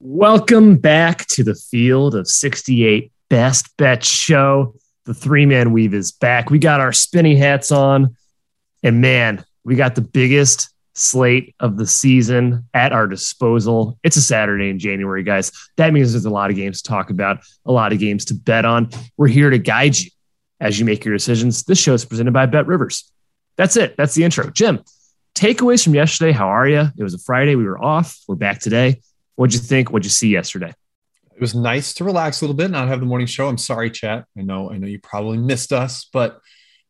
Welcome back to the field of 68 best bet show. The three man weave is back. We got our spinny hats on, and man, we got the biggest slate of the season at our disposal. It's a Saturday in January, guys. That means there's a lot of games to talk about, a lot of games to bet on. We're here to guide you as you make your decisions. This show is presented by BetRivers. That's it. That's the intro. Jim, takeaways from yesterday. How are you? It was a Friday. We were off. We're back today. What'd you think? What'd you see yesterday? It was nice to relax a little bit, not have the morning show. I'm sorry, chat. I know, I know you probably missed us, but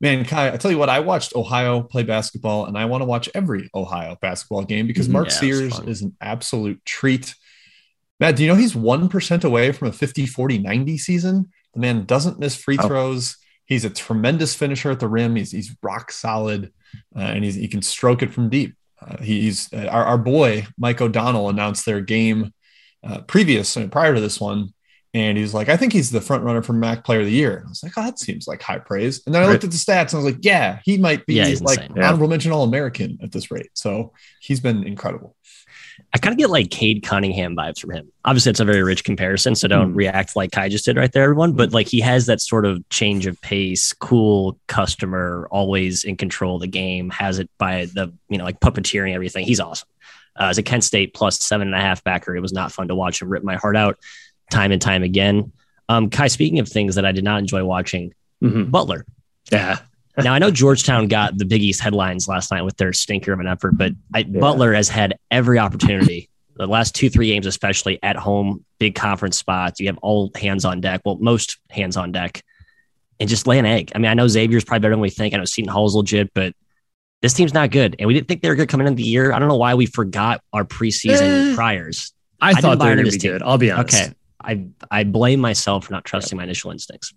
man, Ky, I tell you what, I watched Ohio play basketball, and I want to watch every Ohio basketball game because mm-hmm. Mark yeah, Sears is an absolute treat. Matt, do you know he's 1% away from a 50, 40, 90 season? The man doesn't miss free oh. throws. Oh. He's a tremendous finisher at the rim. He's, he's rock solid, uh, and he's, he can stroke it from deep. Uh, he's uh, our, our boy Mike O'Donnell announced their game uh, previous uh, prior to this one, and he's like, I think he's the front runner for MAC Player of the Year. I was like, oh, that seems like high praise. And then I looked at the stats and I was like, yeah, he might be yeah, like honorable mention All American at this rate. So he's been incredible. I kind of get like Cade Cunningham vibes from him. Obviously, it's a very rich comparison, so don't mm. react like Ky just did right there, everyone. But like he has that sort of change of pace, cool customer, always in control of the game, has it by the you know like puppeteering everything. He's awesome. Uh, as a Kent State plus seven and a half backer, it was not fun to watch him rip my heart out time and time again. Um, Ky, speaking of things that I did not enjoy watching, mm-hmm. Butler. Yeah. Now I know Georgetown got the Big East headlines last night with their stinker of an effort, but I, yeah. Butler has had every opportunity. The last two, three games, especially at home, big conference spots. You have all hands on deck. Well, most hands on deck, and just lay an egg. I mean, I know Xavier's probably better than we think. I know Seton Hall's legit, but this team's not good, and we didn't think they were good coming into the year. I don't know why we forgot our preseason eh, priors. I, I thought they were going to be good. I'll be honest. Okay, I I blame myself for not trusting my initial instincts.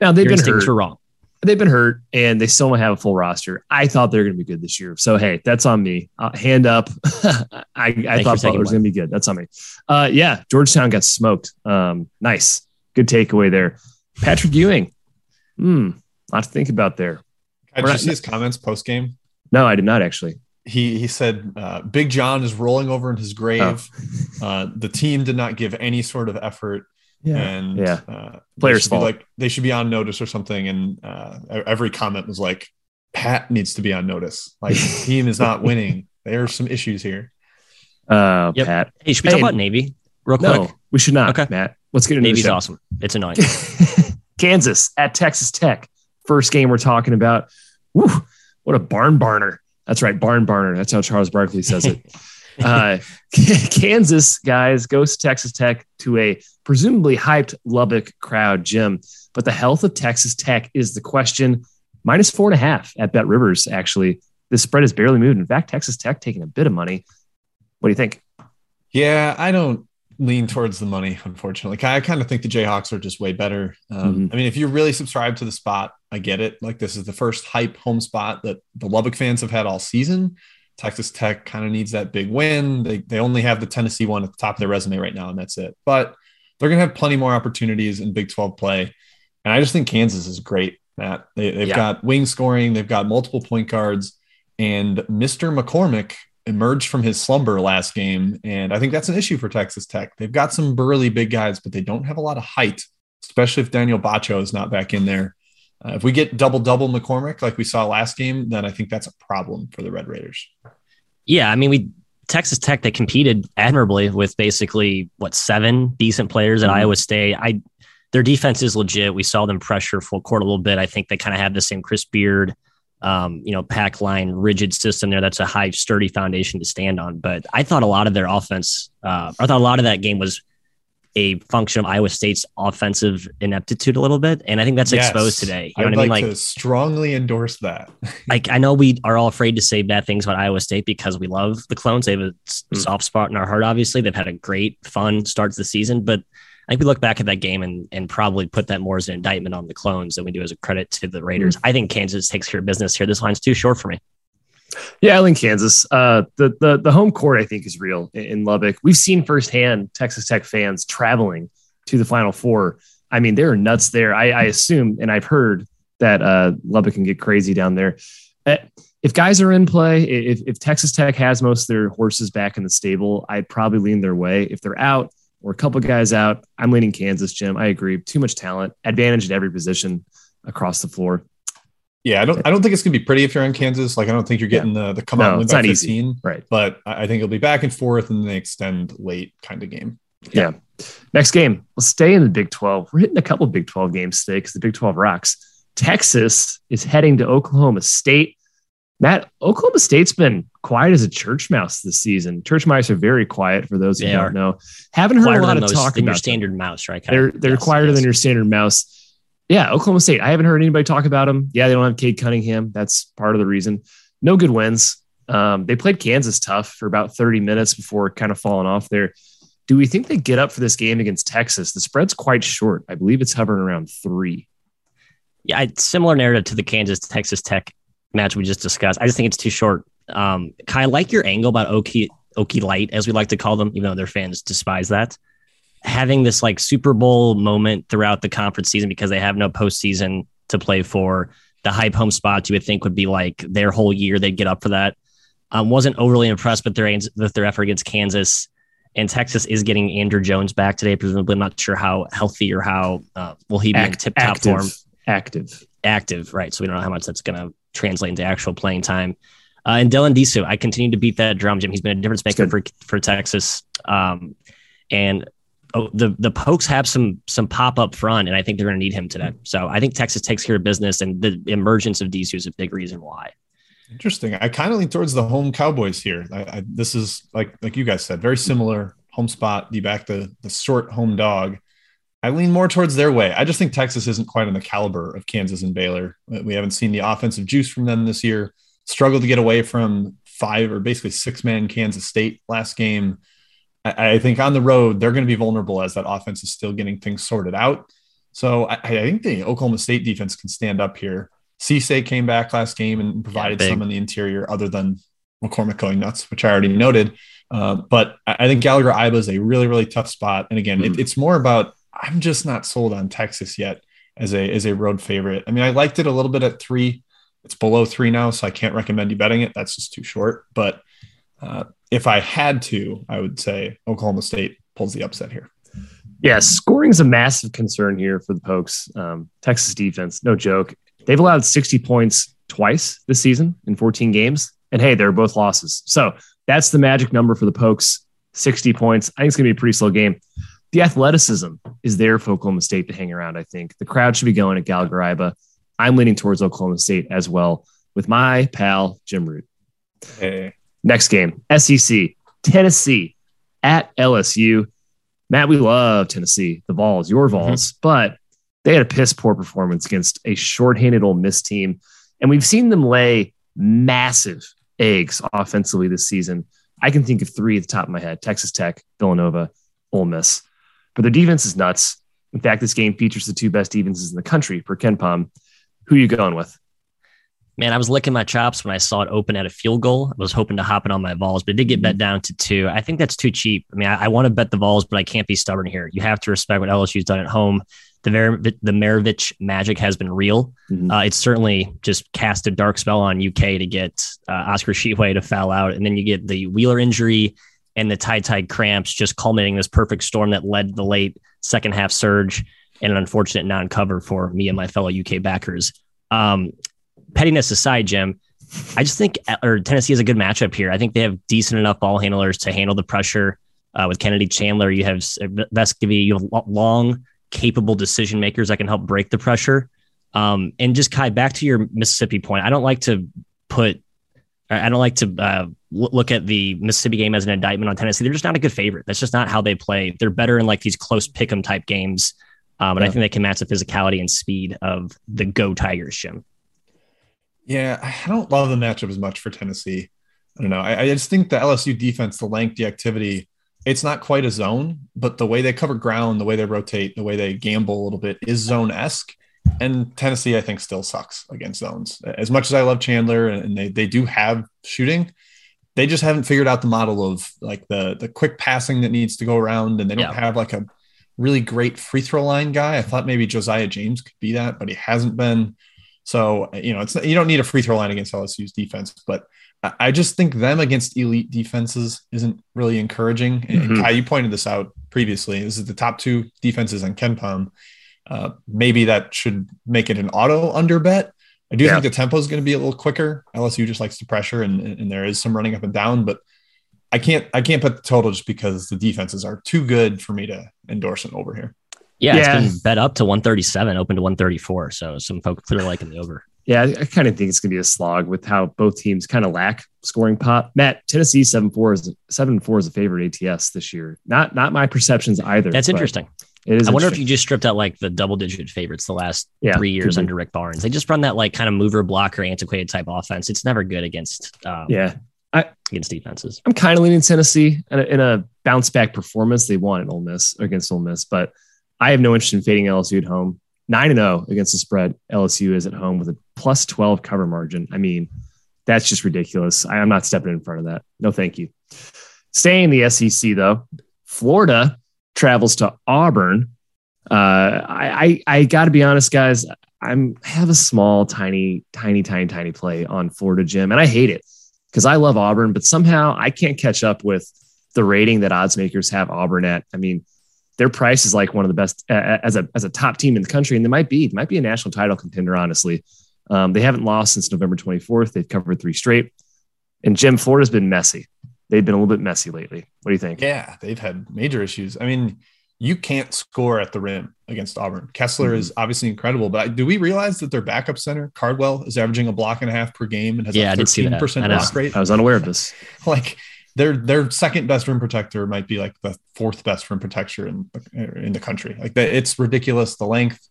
Now they've Your been instincts hurt. were wrong. They've been hurt, and they still don't have a full roster. I thought they were going to be good this year. So hey, that's on me. Uh, hand up. I, I thought Butler was going to be good. That's on me. Uh, yeah, Georgetown got smoked. Um, nice, good takeaway there. Patrick Ewing. Hmm, a lot to think about there. Did you see his comments post game? No, I did not actually. He he said uh, Big John is rolling over in his grave. Oh. Uh, the team did not give any sort of effort. Yeah. And yeah. Uh, players fault. like they should be on notice or something. And uh, every comment was like, Pat needs to be on notice. Like team is not winning. There are some issues here. Uh, yep. Pat. Hey, should we hey, talk about Navy real quick? No, we should not. Okay, Matt. Let's get into Navy's awesome. It's annoying. Kansas at Texas Tech. First game we're talking about. Woo, what a barn barner. That's right, barn barner. That's how Charles Barkley says it. uh, Kansas guys goes to Texas Tech to a presumably hyped Lubbock crowd, Jim. But the health of Texas Tech is the question. Minus four and a half at BetRivers, actually. This spread has barely moved. In fact, Texas Tech taking a bit of money. What do you think? Yeah, I don't lean towards the money, unfortunately. I kind of think the Jayhawks are just way better. Um, mm-hmm. I mean, if you really subscribe to the spot, I get it. Like, this is the first hype home spot that the Lubbock fans have had all season. Texas Tech kind of needs that big win. They, they only have the Tennessee one at the top of their resume right now, and that's it. But they're going to have plenty more opportunities in Big 12 play. And I just think Kansas is great, Matt. They, have yeah. got wing scoring, they've got multiple point guards, and Mr. McCormack emerged from his slumber last game. And I think that's an issue for Texas Tech. They've got some burly big guys, but they don't have a lot of height, especially if Daniel Batcho is not back in there. Uh, if we get double double McCormack like we saw last game, then I think that's a problem for the Red Raiders. Yeah, I mean, we Texas Tech they competed admirably with basically what seven decent players at mm-hmm. Iowa State. I their defense is legit. We saw them pressure full court a little bit. I think they kind of have the same Chris Beard um, you know, pack line rigid system there. That's a high, sturdy foundation to stand on. But I thought a lot of their offense, uh, I thought a lot of that game was a function of Iowa State's offensive ineptitude a little bit, and I think that's yes. exposed today. You know I'd what I mean? Like, strongly endorse that. like I know we are all afraid to say bad things about Iowa State because we love the clones. They have a mm. soft spot in our heart. Obviously, they've had a great, fun start to the season, but I think we look back at that game and and probably put that more as an indictment on the clones than we do as a credit to the Raiders. Mm-hmm. I think Kansas takes care of business here. This line's too short for me. Yeah, I think Kansas. Uh, the the the home court I think is real in Lubbock. We've seen firsthand Texas Tech fans traveling to the Final Four. I mean, they're nuts there. I, I assume, and I've heard that uh, Lubbock can get crazy down there. Uh, if guys are in play, if, if Texas Tech has most of their horses back in the stable, I'd probably lean their way. If they're out, or a couple guys out. I'm leaning Kansas, Jim. I agree. Too much talent, advantage at every position across the floor. Yeah, I don't. I don't think it's gonna be pretty if you're in Kansas. Like, I don't think you're getting yeah. the the come out no, win by 15. Easy. Right. But I think it'll be back and forth, and then extend late kind of game. Yeah. yeah. Next game, let's stay in the Big 12. We're hitting a couple Big 12 games today because the Big 12 rocks. Texas is heading to Oklahoma State. Matt, Oklahoma State's been quiet as a church mouse this season. Church mice are very quiet for those who they don't are. know. Haven't heard quieter a lot of talk about your standard them. mouse, right? They're they're yes, quieter yes. than your standard mouse yeah, Oklahoma State. I haven't heard anybody talk about them. Yeah, they don't have Cade Cunningham. That's part of the reason. No good wins. Um, they played Kansas tough for about 30 minutes before kind of falling off there. Do we think they get up for this game against Texas? The spread's quite short. I believe it's hovering around three. Yeah, similar narrative to the Kansas Texas Tech match we just discussed. I just think it's too short. Um, Ky, I like your angle about Okie Okie Light, as we like to call them, even though their fans despise that having this like Super Bowl moment throughout the conference season because they have no postseason to play for. The hype home spots you would think would be like their whole year. They'd get up for that. Um, wasn't overly impressed with their with their effort against Kansas. And Texas is getting Andrew Jones back today. Presumably, I'm not sure how healthy or how uh, will he be Act, in tip top form. Active, active, right? So we don't know how much that's going to translate into actual playing time. Uh, and Dylan Disu, I continue to beat that drum, Jim. He's been a difference maker for for Texas. Um, and oh, the the Pokes have some some pop up front, and I think they're going to need him today. Hmm. So I think Texas takes care of business, and the emergence of Disu is a big reason why. Interesting. I kind of lean towards the home Cowboys here. I, I, this is like like you guys said, very similar home spot. You back the the short home dog. I lean more towards their way. I just think Texas isn't quite on the caliber of Kansas and Baylor. We haven't seen the offensive juice from them this year. Struggled to get away from five or basically six man Kansas State last game. I, I think on the road they're going to be vulnerable as that offense is still getting things sorted out. So I, I think the Oklahoma State defense can stand up here. Cisse came back last game and provided yeah, some in the interior other than McCormack going nuts, which I already noted. Uh, but I think Gallagher Iba is a really, really tough spot. And again, mm. it, it's more about I'm just not sold on Texas yet as a as a road favorite. I mean, I liked it a little bit at three. It's below three now, so I can't recommend you betting it. That's just too short. But uh, if I had to, I would say Oklahoma State pulls the upset here. Yeah, scoring is a massive concern here for the Pokes. Um, Texas defense, no joke. They've allowed 60 points twice this season in 14 games. And hey, they're both losses. So that's the magic number for the Pokes 60 points. I think it's going to be a pretty slow game. The athleticism is there for Oklahoma State to hang around, I think. The crowd should be going at Gallagher Iba. I'm leaning towards Oklahoma State as well with my pal, Jim Root. Hey. Next game, SEC, Tennessee at LSU. Matt, we love Tennessee, the Vols, your mm-hmm. Vols, mm-hmm. but they had a piss poor performance against a shorthanded Ole Miss team. And we've seen them lay massive eggs offensively this season. I can think of three at the top of my head Texas Tech, Villanova, Ole Miss. But their defense is nuts. In fact, this game features the two best defenses in the country per KenPom. Who are you going with? Man, I was licking my chops when I saw it open at a field goal. I was hoping to hop it on my Vols, but it did get bet mm-hmm. down to two. I think that's too cheap. I mean, I, I want to bet the Vols, but I can't be stubborn here. You have to respect what LSU's done at home. The Ver- the Maravich magic has been real. Mm-hmm. Uh, it's certainly just cast a dark spell on UK to get uh, Oscar Tshiebwe to foul out, and then you get the Wheeler injury and the tie tied cramps, just culminating this perfect storm that led the late second half surge and an unfortunate non cover for me and my fellow UK backers. Um, pettiness aside, Jim, I just think uh, or Tennessee is a good matchup here. I think they have decent enough ball handlers to handle the pressure. Uh, with Kennedy Chandler, you have Vescovi, you have long, capable decision makers that can help break the pressure. Um, and just Ky, back to your Mississippi point, I don't like to put, I don't like to uh, look at the Mississippi game as an indictment on Tennessee. They're just not a good favorite. That's just not how they play. They're better in like these close pick 'em type games. Um, and yeah. I think they can match the physicality and speed of the Go Tigers, Jim. Yeah, I don't love the matchup as much for Tennessee. I don't know. I, I, just think the LSU defense, the length, the activity, it's not quite a zone, but the way they cover ground, the way they rotate, the way they gamble a little bit is zone esque. And Tennessee, I think, still sucks against zones. As much as I love Chandler and they, they do have shooting, they just haven't figured out the model of like the the quick passing that needs to go around, and they don't yeah. have like a really great free throw line guy. I thought maybe Josiah James could be that, but he hasn't been. So you know, it's you don't need a free throw line against LSU's defense, but I just think them against elite defenses isn't really encouraging. And mm-hmm. Ky, you pointed this out previously. This is the top two defenses on KenPom. Uh, maybe that should make it an auto under bet. I do yeah. think the tempo is going to be a little quicker. LSU just likes to pressure, and, and there is some running up and down, but I can't I can't put the total just because the defenses are too good for me to endorse an over here. Yeah, yeah. it's been bet up to 137, open to 134. So some folks clearly liking the over. Yeah, I, I kind of think it's going to be a slog with how both teams kind of lack scoring pop. Matt, Tennessee seven four is seven four is a favorite ATS this year. Not not my perceptions either. That's interesting. It is. I wonder if you just stripped out like the double digit favorites the last yeah, three years under Rick Barnes. They just run that like kind of mover blocker antiquated type offense. It's never good against um, yeah I, against defenses. I'm kind of leaning Tennessee in a, in a bounce back performance. They won at Ole Miss against Ole Miss, but I have no interest in fading LSU at home. Nine and zero oh against the spread. LSU is at home with a plus twelve cover margin. I mean, that's just ridiculous. I, am not stepping in front of that. No, thank you. Staying in the SEC though, Florida travels to Auburn. Uh, I, I, I got to be honest, guys. I'm have a small, tiny, tiny, tiny, tiny play on Florida Jim, and I hate it because I love Auburn, but somehow I can't catch up with the rating that odds makers have Auburn at. I mean, their price is like one of the best uh, as a as a top team in the country, and they might be they might be a national title contender. Honestly, um, they haven't lost since November 24th. They've covered three straight, and Jim Florida's been messy they've been a little bit messy lately. What do you think? Yeah, they've had major issues. I mean, you can't score at the rim against Auburn. Kessler mm-hmm. is obviously incredible, but do we realize that their backup center Cardwell is averaging a block and a half per game and has yeah, a 13% block rate? I was unaware of this. like their their second best rim protector might be like the fourth best rim protector in in the country. Like the, it's ridiculous the length,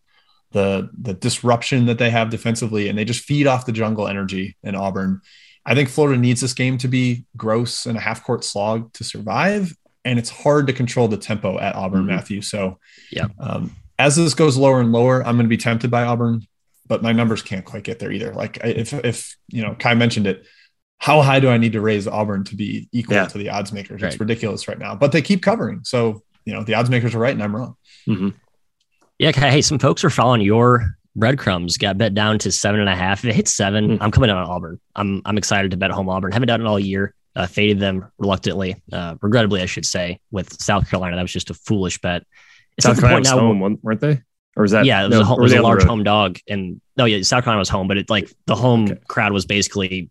the the disruption that they have defensively, and they just feed off the jungle energy in Auburn. I think Florida needs this game to be gross and a half court slog to survive. And it's hard to control the tempo at Auburn, mm-hmm. Matthew. So, yeah. Um, as this goes lower and lower, I'm going to be tempted by Auburn, but my numbers can't quite get there either. Like if, if, you know, Ky mentioned it, how high do I need to raise Auburn to be equal yeah. to the odds makers? Right. It's ridiculous right now, but they keep covering. So, you know, the odds makers are right and I'm wrong. Mm-hmm. Yeah. Hey, some folks are following your breadcrumbs got bet down to seven and a half. If it hits seven, mm. I'm coming out on Auburn. I'm I'm excited to bet home Auburn. Haven't done it all year. Uh, faded them reluctantly, uh, regrettably, I should say. With South Carolina, that was just a foolish bet. It's South Carolina now, home, weren't they? Or was that? Yeah, it was, no, a, home, it was a large home dog, and no, yeah, South Carolina was home, but it like the home okay. crowd was basically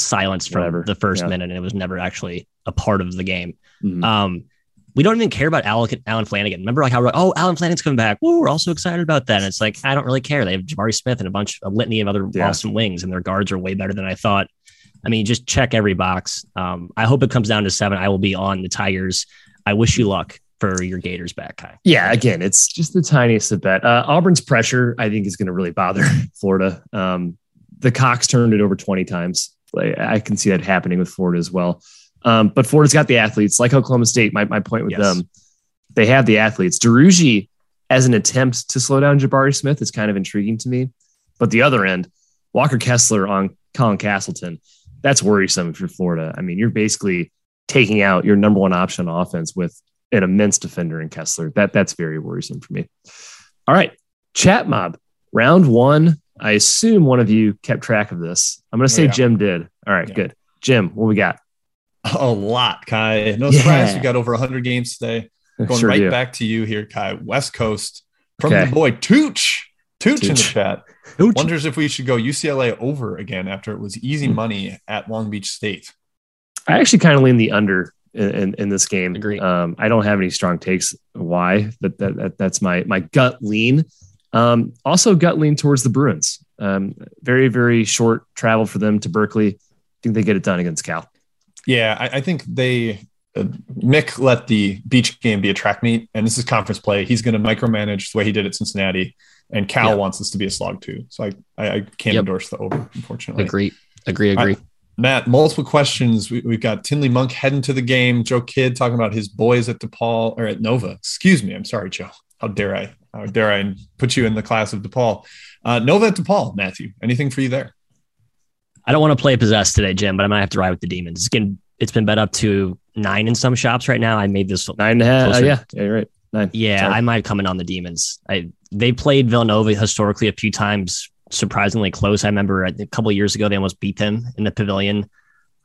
silenced from Whatever. the first yeah. minute, and it was never actually a part of the game. Mm-hmm. Um, we don't even care about Allen Flanigan. Remember like how we're like, oh, Allen Flanigan's coming back. Woo, we're all so excited about that. And it's like, I don't really care. They have Jabari Smith and a bunch, a litany of other yeah. awesome wings, and their guards are way better than I thought. I mean, just check every box. Um, I hope it comes down to seven. I will be on the Tigers. I wish you luck for your Gators back, Ky. Yeah, again, it's just the tiniest of bet. Uh, Auburn's pressure, I think, is going to really bother Florida. Um, the Cox turned it over 20 times. I can see that happening with Florida as well. Um, but Florida's got the athletes, like Oklahoma State. My, my point with yes. them, they have the athletes. Duruji, as an attempt to slow down Jabari Smith, is kind of intriguing to me. But the other end, Walker Kessler on Colin Castleton, that's worrisome for Florida. I mean, you're basically taking out your number one option on offense with an immense defender in Kessler. That that's very worrisome for me. All right, chat mob round one. I assume one of you kept track of this. I'm going to say oh, yeah. Jim did. All right, yeah. good. Jim, what we got? A lot, Ky. No surprise, yeah. we got over 100 games today. Going sure right do. back to you here, Ky. West Coast from okay. the boy Tooch. Tooch, Tooch in the chat. Tooch. Wonders if we should go UCLA over again after it was easy hmm. money at Long Beach State. I actually kind of lean the under in, in, in this game. Agree. Um, I don't have any strong takes why, but that, that that's my my gut lean. Um, also, gut lean towards the Bruins. Um, very very short travel for them to Berkeley. I think they get it done against Cal. Yeah, I, I think they uh, Mick let the beach game be a track meet, and this is conference play. He's going to micromanage the way he did at Cincinnati, and Cal yep. wants this to be a slog too. So I I, I can't yep. endorse the over, unfortunately. Agree, agree, agree. Right. Matt, multiple questions. We, have got Tinley Monk heading to the game. Joe Kidd talking about his boys at DePaul or at Nova. Excuse me. I'm sorry, Joe. How dare I? How dare I put you in the class of DePaul? Uh, Nova at DePaul, Matthew. Anything for you there? I don't want to play possessed today, Jim, but I might have to ride with the demons. It's getting it's been bet up to nine in some shops right now. I made this nine and a half. Uh, yeah, yeah, you're right. Nine. Yeah, Sorry. I might come in on the demons. I they played Villanova historically a few times, surprisingly close. I remember a couple years ago they almost beat them in the pavilion.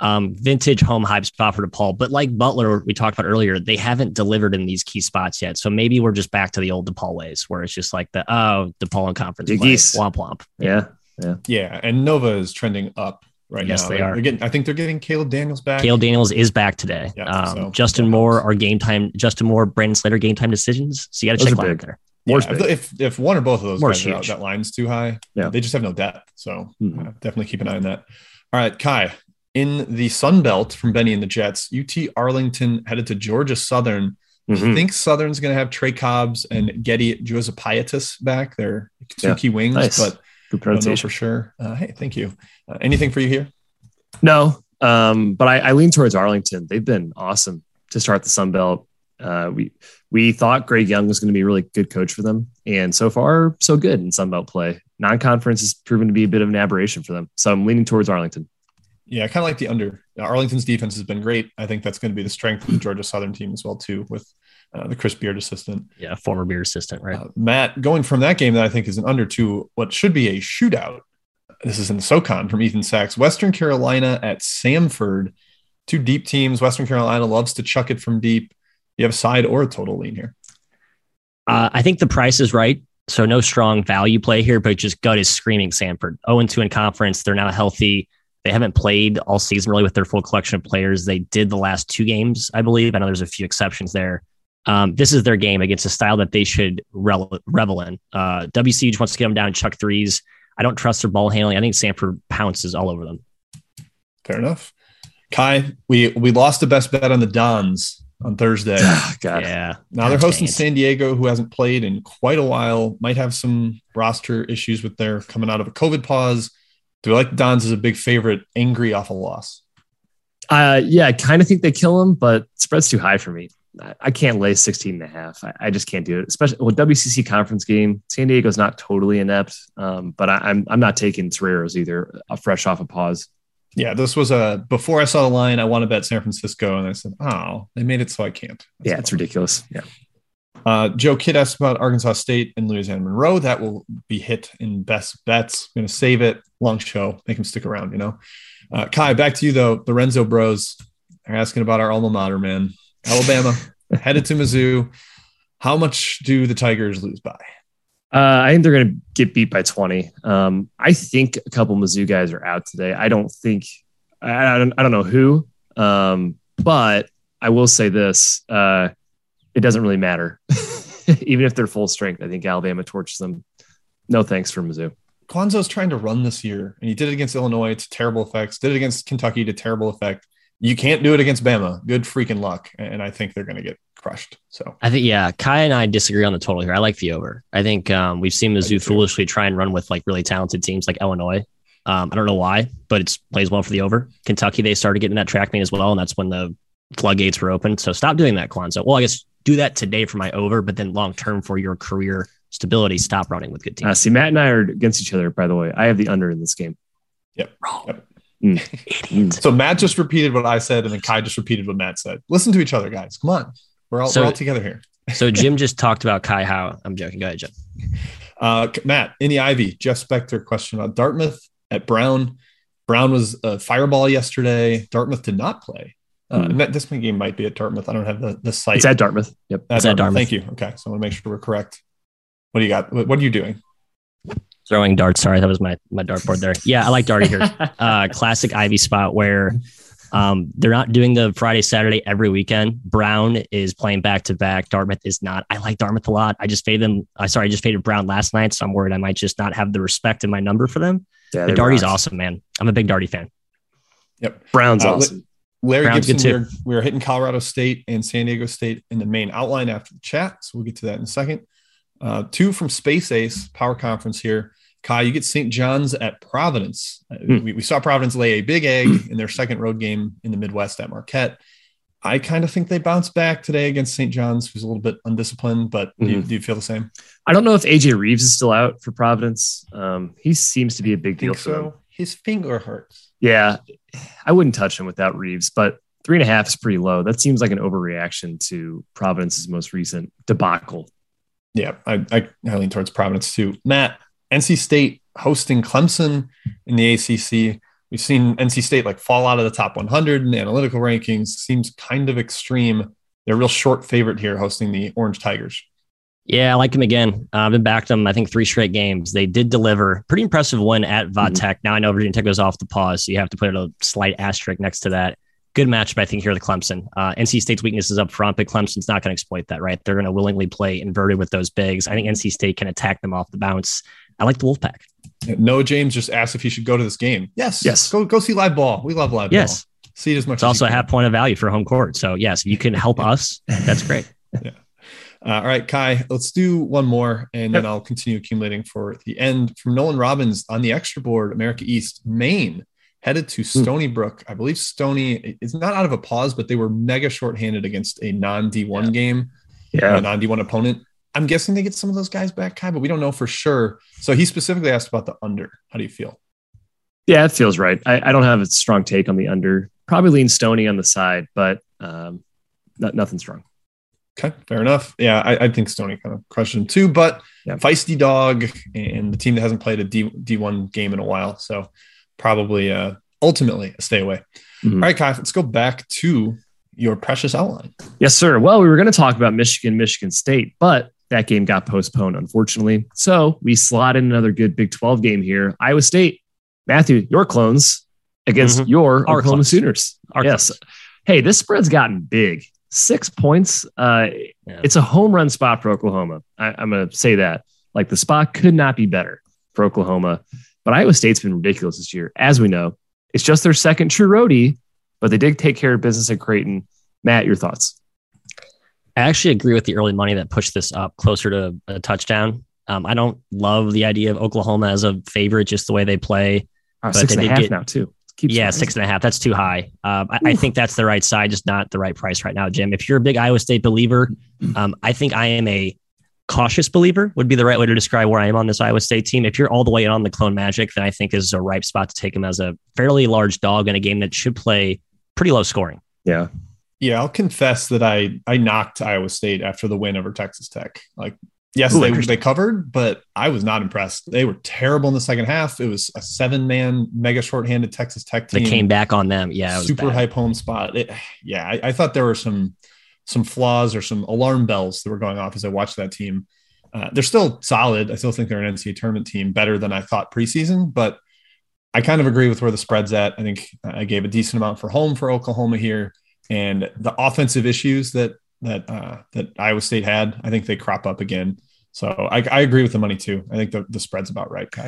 Um, vintage home hype spot for DePaul, but like Butler, we talked about earlier, they haven't delivered in these key spots yet. So maybe we're just back to the old DePaul ways, where it's just like the oh DePaul and conference Big play, East. womp womp. Yeah. Yeah. Yeah, and Nova is trending up right Yes, now. they They're- getting, I think they're getting Caleb Daniels back. Caleb Daniels is back today. Yeah, um, so Justin that Moore our game time. Justin Moore, Brandon Slater game time decisions. So you got to check are line there. Yeah, if, if if one or both of those Moore's guys are out, that line's too high. Yeah. they just have no depth. So Mhm. uh, definitely keep an eye on that. All right, Ky. In the Sun Belt from Benny and the Jets, UT Arlington headed to Georgia Southern. I Mhm. think Southern's going to have Trey Cobbs and Getty Josephiatis back. They're two Yeah. key wings, Nice. but Good I don't know pronunciation. for sure. Uh, hey, thank you. Uh, anything for you here? No, um, but I, I lean towards Arlington. They've been awesome to start the Sun Belt. Uh, we we thought Greg Young was going to be a really good coach for them, and so far so good in Sun Belt play. Non-conference has proven to be a bit of an aberration for them, so I'm leaning towards Arlington. Yeah, I kind of like the under. Arlington's defense has been great. I think that's going to be the strength of the Georgia Southern team as well too, with uh, the Chris Beard assistant. Yeah, former beard assistant, right? Uh, Matt, going from that game that I think is an under to what should be a shootout. This is in the SoCon from Ethan Sachs. Western Carolina at Samford. Two deep teams. Western Carolina loves to chuck it from deep. You have a side or a total lean here. Uh, I think the price is right. So no strong value play here, but just gut is screaming Samford. 0 2 in conference. They're now healthy. They haven't played all season really with their full collection of players. They did the last two games, I believe. I know there's a few exceptions there. Um, this is their game against a style that they should rel- revel in. Uh, WC just wants to get them down and chuck threes. I don't trust their ball handling. I think Samford pounces all over them. Fair enough. Ky, we we lost the best bet on the Dons on Thursday. God, Yeah. Now they're hosting. San Diego, who hasn't played in quite a while. Might have some roster issues with their coming out of a COVID pause. Do we like the Dons as a big favorite, angry off a loss? uh, yeah, I kind of think they kill him, but spread's too high for me. I, I can't lay 16 and a half. I, I just can't do it, especially well, WCC conference game. San Diego's not totally inept, um, but I, I'm I'm not taking Toreros either, uh, fresh off a pause. Yeah, this was a before I saw the line, I want to bet San Francisco, and I said, "Oh, they made it so I can't." That's Yeah, it's ridiculous. Yeah. Uh, Joe Kidd asked about Arkansas State and Louisiana Monroe. That will be hit in best bets. I'm going to save it. Long show. Make him stick around, you know. Uh, Ky, back to you, though. Lorenzo bros are asking about our alma mater, man. Alabama headed to Mizzou. How much do the Tigers lose by? Uh, I think they're going to get beat by 20. Um, I think a couple Mizzou guys are out today. I don't think, I, I, don't, I don't know who, um, but I will say this uh, it doesn't really matter. Even if they're full strength, I think Alabama torches them. No thanks for Mizzou. Cuonzo's trying to run this year, and he did it against Illinois to terrible effects. Did it against Kentucky to terrible effect. You can't do it against Bama. Good freaking luck. And I think they're going to get crushed. So I think yeah, Ky and I disagree on the total here. I like the over. I think um, we've seen do Mizzou foolishly try and run with like really talented teams like Illinois. Um, I don't know why, but it plays well for the over. Kentucky they started getting that track meet as well, and that's when the floodgates were open. So stop doing that, Cuonzo. Well, I guess do that today for my over, but then long term for your career stability, stop running with good Uh, teams. see, Matt and I are against each other, by the way. I have the under in this game. Wrong. Yep. Mm. Idiot. So Matt just repeated what I said, and then Ky just repeated what Matt said. Listen to each other, guys. Come on, we're all So- we're all together here. So Jim just talked about Ky How. I'm joking. Go ahead, Jim. Uh, Matt in the Ivy, Jeff Spector question about Dartmouth at Brown. Brown was a fireball yesterday. Dartmouth did not play. Uh, Hmm. and that, this game might be at Dartmouth. I don't have the, the site. It's at Dartmouth. Yep. At it's at Dartmouth. Thank you. Okay, so I want to make sure we're correct. What do you got? What, what are you doing? Throwing darts. Sorry, that was my my dartboard there. Yeah, I like darty here. uh, classic Ivy spot where um, they're not doing the Friday, Saturday every weekend. Brown is playing back to back. Dartmouth is not. I like Dartmouth a lot. I just faded them. I sorry, I just faded Brown last night, so I'm worried I might just not have the respect in my number for them. Yeah, The they Darty's awesome, man. I'm a big Darty fan. Yep. Brown's Uh, awesome. Larry Brown's Gibson, we're, we were hitting Colorado State and San Diego State in the main outline after the chat. So we'll get to that in a second. Uh, two from Space Ace Power Conference here. Ky, you get St. John's at Providence. Hmm. We, we saw Providence lay a big egg in their second road game in the Midwest at Marquette. I kind of think they bounce back today against St. John's, who's a little bit undisciplined, but do, you, Mhm. do you feel the same? I don't know if AJ Reeves is still out for Providence. Um, he seems to be a big deal Think for them. So. His finger hurts. Yeah, I wouldn't touch him without Reeves, but three and a half is pretty low. That seems like an overreaction to Providence's most recent debacle. Yeah, I, I, I lean towards Providence too. Matt, NC State hosting Clemson in the ACC. We've seen NC State like fall out of the top 100 in the analytical rankings. Seems kind of extreme. They're a real short favorite here hosting the Orange Tigers. Yeah, I like them again. Uh, I've been backed them, I think, three straight games. They did deliver. Pretty impressive win at Va Tech. Mm-hmm. Now I know Virginia Tech goes off the pause, so you have to put a slight asterisk next to that. Good matchup, I think, here with Clemson. Uh, NC State's weakness is up front, but Clemson's not going to exploit that, right? They're going to willingly play inverted with those bigs. I think NC State can attack them off the bounce. I like the Wolfpack. No, James just asked if he should go to this game. Yes. Yes. Go go see live ball. We love live yes. ball. See it as much. It's also a half point of value for home court. So yes, if you can help us, that's great. yeah. Uh, all right, Ky, let's do one more and then I'll continue accumulating for the end. From Nolan Robbins on the extra board, America East, Maine headed to hmm. Stony Brook. I believe Stony is not out of a pause, but they were mega shorthanded against a non D1 yeah. game, yeah, a non D1 opponent. I'm guessing they get some of those guys back, Ky, but we don't know for sure. So he specifically asked about the under. How do you feel? Yeah, it feels right. I, I don't have a strong take on the under. Probably lean Stony on the side, but um, not, nothing strong. Okay, fair enough. Yeah, I, I think Stony kind of crushed him too, but yeah. feisty dog and the team that hasn't played a D D1 game in a while. So probably uh, ultimately a stay away. Mm-hmm. All right, Ky, let's go back to your precious outline. Yes, sir. Well, we were going to talk about Michigan, Michigan State, but that game got postponed, unfortunately. So we slot in another good Big 12 game here. Iowa State, Matthew, your clones against mm-hmm. your Our Oklahoma clones. Sooners. Our yes. Clones. Hey, this spread's gotten big. Six points. Uh, yeah. It's a home run spot for Oklahoma. I, I'm going to say that. Like the spot could not be better for Oklahoma. But Iowa State's been ridiculous this year, as we know. It's just their second true roadie, but they did take care of business at Creighton. Matt, your thoughts? I actually agree with the early money that pushed this up closer to a touchdown. Um, I don't love the idea of Oklahoma as a favorite, just the way they play. Uh, but they did get, now too. Keeps yeah, six and a half. That's too high. Um, I, I, think that's the right side, just not the right price right now, Jim. If you're a big Iowa State believer, um, I think I am a cautious believer. Would be the right way to describe where I am on this Iowa State team. If you're all the way in on the Clone Magic, then I think is a ripe spot to take him as a fairly large dog in a game that should play pretty low scoring. Yeah, yeah, I'll confess that I I knocked Iowa State after the win over Texas Tech. Like, yes, Ooh, they they covered, but I was not impressed. They were terrible in the second half. It was a seven man mega shorthanded Texas Tech team. They came back on them. Yeah, super bad. hype home spot. It, yeah, I, I, thought there were some some flaws or some alarm bells that were going off as I watched that team. Uh, they're still solid. I still think they're an NCAA tournament team, better than I thought preseason, but. I kind of agree with where the spread's at. I think I gave a decent amount for home for Oklahoma here and the offensive issues that that uh, that Iowa State had, I think they crop up again. So I, I agree with the money too. I think the, the spread's about right, Ky.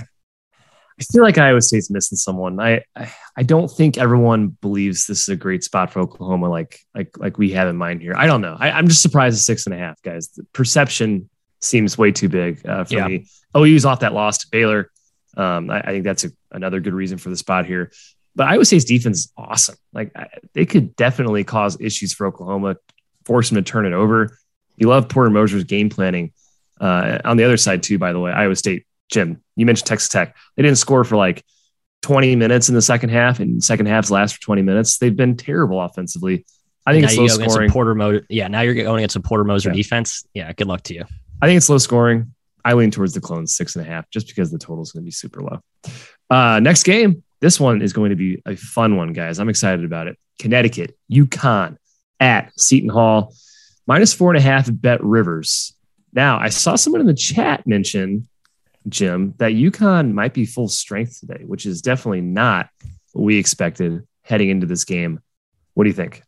I feel like Iowa State's missing someone. I, I, I don't think everyone believes this is a great spot for Oklahoma, like like like we have in mind here. I don't know. I, am just surprised at six and a half, guys. The perception seems way too big uh, for yeah. me. OU's off that loss to Baylor. Um, I, I, think that's a, another good reason for the spot here. But Iowa State's defense is awesome. Like they could definitely cause issues for Oklahoma, force them to turn it over. You love Porter Moser's game planning. Uh, on the other side, too, by the way, Iowa State, Jim, you mentioned Texas Tech. They didn't score for like 20 minutes in the second half, and second halves last for 20 minutes. They've been terrible offensively. I think now it's low scoring. Porter Moser, yeah, now you're going against a Porter Moser yeah. defense. Yeah, good luck to you. I think it's low scoring. I lean towards the clones six and a half, just because the total is going to be super low. Uh, next game, this one is going to be a fun one, guys. I'm excited about it. Connecticut, UConn at Seton Hall, minus four and a half BetRivers. Now, I saw someone in the chat mention, Jim, that UConn might be full strength today, which is definitely not what we expected heading into this game. What do you think?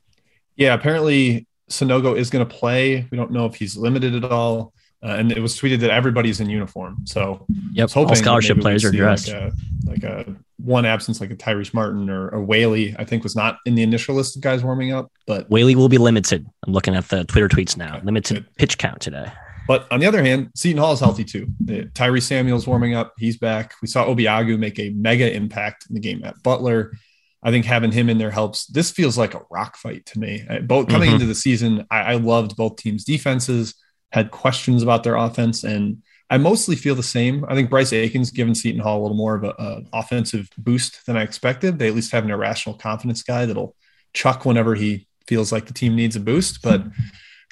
Yeah, apparently Sanogo is going to play. We don't know if he's limited at all. Uh, and it was tweeted that everybody's in uniform. So yep, all scholarship players are dressed. Like a, like a, one absence, like a Tyrese Martin or a Whaley, I think was not in the initial list of guys warming up. But Whaley will be limited. I'm looking at the Twitter tweets now. Limited good. pitch count today. But on the other hand, Seton Hall is healthy too. Tyrese Samuel's warming up. He's back. We saw Obiagu make a mega impact in the game at Butler. I think having him in there helps. This feels like a rock fight to me. Both coming mm-hmm. into the season, I, I loved both teams' defenses had questions about their offense. And I mostly feel the same. I think Bryce Aiken's given Seton Hall a little more of an offensive boost than I expected. They at least have an irrational confidence guy that'll chuck whenever he feels like the team needs a boost. But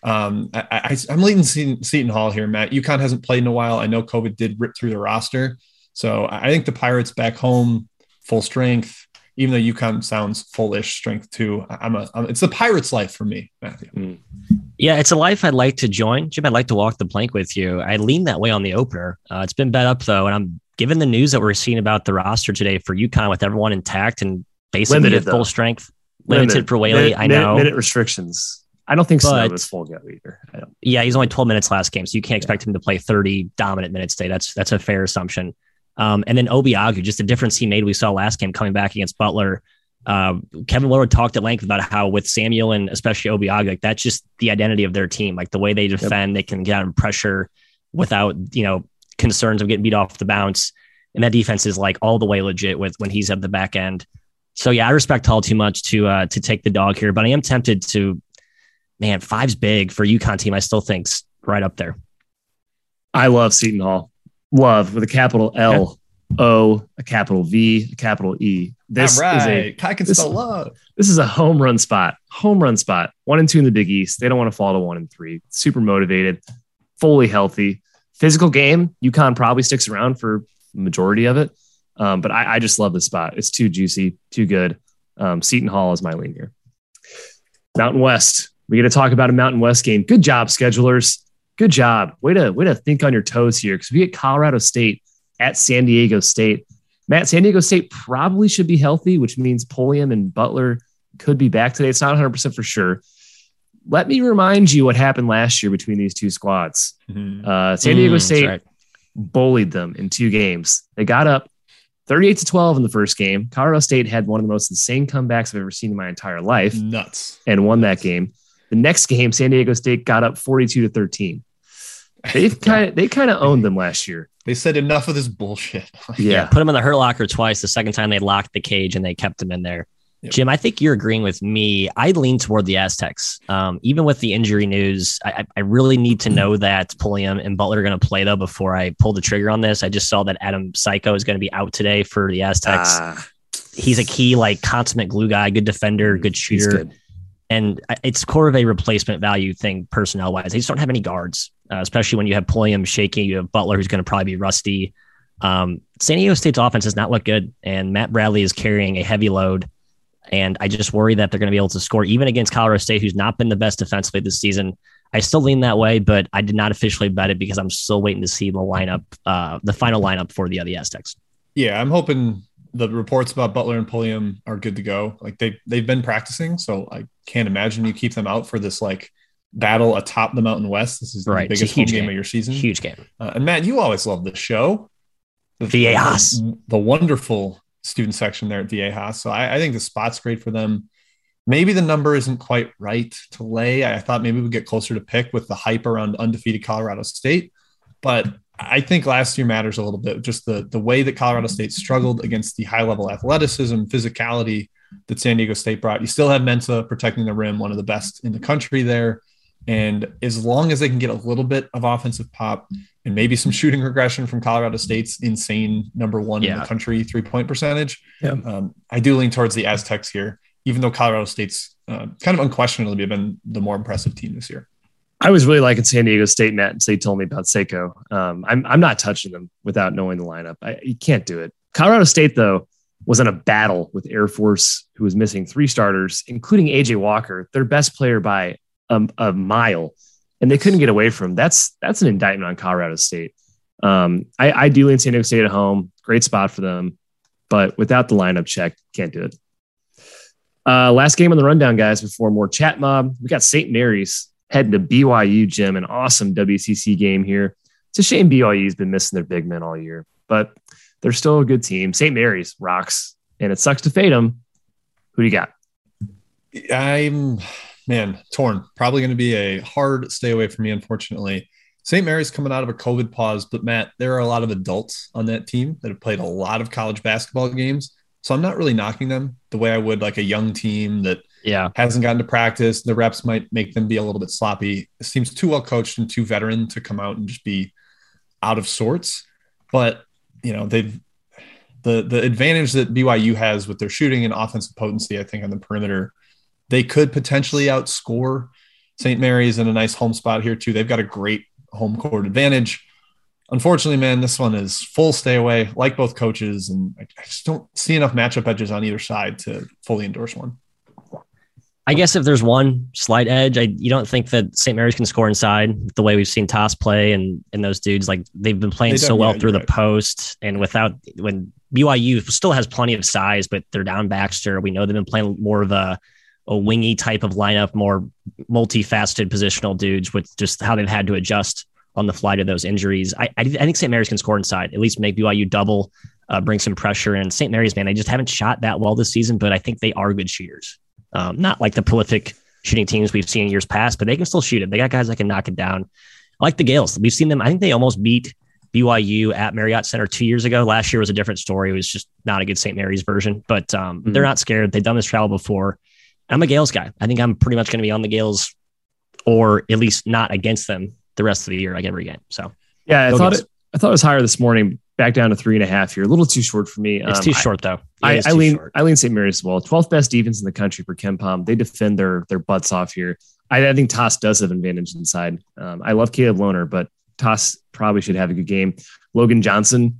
um, I, am leading Seton, Seton Hall here, Matt. UConn hasn't played in a while. I know COVID did rip through the roster. So I think the Pirates back home, full strength. Even though UConn sounds fullish strength two. I'm a, I'm, it's the Pirates life for me, Matthew. Mm. Yeah, it's a life I'd like to join. Jim, I'd like to walk the plank with you. I lean that way on the opener. Uh, it's been bet up though, and I'm given the news that we're seeing about the roster today for UConn with everyone intact and basically limited, at full strength. Limited, limited for Whaley, minute, I know. Minute restrictions. I don't think but, was full go either. Yeah, he's only 12 minutes last game, so you can't expect yeah. him to play 30 dominant minutes today. That's that's a fair assumption. Um, and then Obiagu, just the difference he made we saw last game coming back against Butler. Uh, Kevin Willard talked at length about how with Samuel and especially Obiagu, like that's just the identity of their team. Like the way they defend, yep. they can get out of pressure without you know concerns of getting beat off the bounce. And that defense is like all the way legit with when he's at the back end. So yeah, I respect Hall too much to uh, to take the dog here, but I am tempted to man, five's big for UConn team. I still think's right up there. I love Seton Hall. Love with a capital L O, a capital V, a capital E. This right. is a I can this, spell love. This is a home run spot. Home run spot. One and two in the Big East. They don't want to fall to one and three. Super motivated, fully healthy. Physical game. UConn probably sticks around for majority of it. Um, but I, I, just love the spot. It's too juicy, too good. Um, Seton Hall is my lean here. Mountain West. We get to talk about a Mountain West game. Good job, schedulers. Good job. Way to way to think on your toes here because we get Colorado State at San Diego State. Matt, San Diego State probably should be healthy, which means Pulliam and Butler could be back today. It's not 100% for sure. Let me remind you what happened last year between these two squads. Mm-hmm. Uh, San Diego mm, State right. bullied them in two games. They got up 38 to 12 in the first game. Colorado State had one of the most insane comebacks I've ever seen in my entire life. Nuts. And won that game. The next game, San Diego State got up 42 to 13. They've kind of they kind of owned them last year. They said enough of this bullshit. yeah. yeah. Put them in the hurt locker twice. The second time they locked the cage and they kept them in there. Yep. Jim, I think you're agreeing with me. I lean toward the Aztecs. Um, even with the injury news, I, I really need to know that Pulliam and Butler are going to play though before I pull the trigger on this. I just saw that Adam Seiko is going to be out today for the Aztecs. Uh, He's a key, like consummate glue guy, good defender, good shooter. Good. And it's core of a replacement value thing personnel wise. They just don't have any guards, uh, especially when you have Pulliam shaking. You have Butler, who's going to probably be rusty. Um, San Diego State's offense does not look good, and Matt Bradley is carrying a heavy load. And I just worry that they're going to be able to score even against Colorado State, who's not been the best defensively this season. I still lean that way, but I did not officially bet it because I'm still waiting to see the lineup, uh, the final lineup for the, uh, the Aztecs. Yeah, I'm hoping the reports about Butler and Pulliam are good to go. Like they they've been practicing, so I can't imagine you keep them out for this like battle atop the Mountain West. This is right. the biggest home game, game, of your season. Huge game. Uh, and Matt, you always love the show. The, Viejas. The, the, wonderful student section there at Viejas. So I, I, think the spot's great for them. Maybe the number isn't quite right to lay. I thought maybe we'd get closer to pick with the hype around undefeated Colorado State. But I think last year matters a little bit. Just the the way that Colorado State struggled against the high level athleticism, physicality that San Diego State brought. You still have Mensah protecting the rim, one of the best in the country there. And as long as they can get a little bit of offensive pop and maybe some shooting regression from Colorado State's insane number one yeah. in the country three point percentage, yeah. um, I do lean towards the Aztecs here, even though Colorado State's uh, kind of unquestionably been the more impressive team this year. I was really liking San Diego State, Matt, until you told me about Seiko. Um, I'm, I'm not touching them without knowing the lineup. I, you can't do it. Colorado State, though, was in a battle with Air Force, who was missing three starters, including AJ Walker, their best player by a, a mile, and they couldn't get away from. Him. That's that's an indictment on Colorado State. Um, I, I do lean San Diego State at home. Great spot for them, but without the lineup check, can't do it. Uh, last game on the rundown, guys. Before more chat mob, we got St. Mary's heading to BYU, Jim, An awesome WCC game here. It's a shame BYU's been missing their big men all year, but they're still a good team. St. Mary's rocks, and it sucks to fade them. Who do you got? I'm man torn. Probably going to be a hard stay away for me, unfortunately. St. Mary's coming out of a COVID pause, but Matt, there are a lot of adults on that team that have played a lot of college basketball games. So I'm not really knocking them the way I would like a young team that yeah hasn't gotten to practice. The reps might make them be a little bit sloppy. It seems too well coached and too veteran to come out and just be out of sorts. But you know they've the the advantage that BYU has with their shooting and offensive potency. I think on the perimeter, they could potentially outscore St. Mary's in a nice home spot here too. They've got a great home court advantage. unfortunately, man, this one is full stay away, like both coaches, and I just don't see enough matchup edges on either side to fully endorse one. I guess if there's one slight edge, I you don't think that St. Mary's can score inside the way we've seen Tass play and and those dudes like they've been playing so well yeah, through the right. post and without when BYU still has plenty of size, but they're down Baxter. We know they've been playing more of a a wingy type of lineup, more multifaceted positional dudes with just how they've had to adjust on the fly to those injuries. I, I, I think St. Mary's can score inside, at least make BYU double, uh, bring some pressure. And St. Mary's, man, they just haven't shot that well this season, but I think they are good shooters. Um, not like the prolific shooting teams we've seen in years past, but they can still shoot it. They got guys that can knock it down. I like the Gales. We've seen them. I think they almost beat BYU at Marriott Center two years ago. Last year was a different story. It was just not a good St. Mary's version, but um, mm-hmm. they're not scared. They've done this travel before. I'm a Gales guy. I think I'm pretty much going to be on the Gales or at least not against them the rest of the year, like every game. So, yeah, I thought it, I thought it was higher this morning, back down to three and a half here. A little too short for me. It's um, too short though. I, I lean short. I lean St. Mary's as well. 12th best defense in the country for KenPom. They defend their their butts off here. I, I think Tass does have an advantage inside. Um, I love Caleb Lohner, but Tass probably should have a good game. Logan Johnson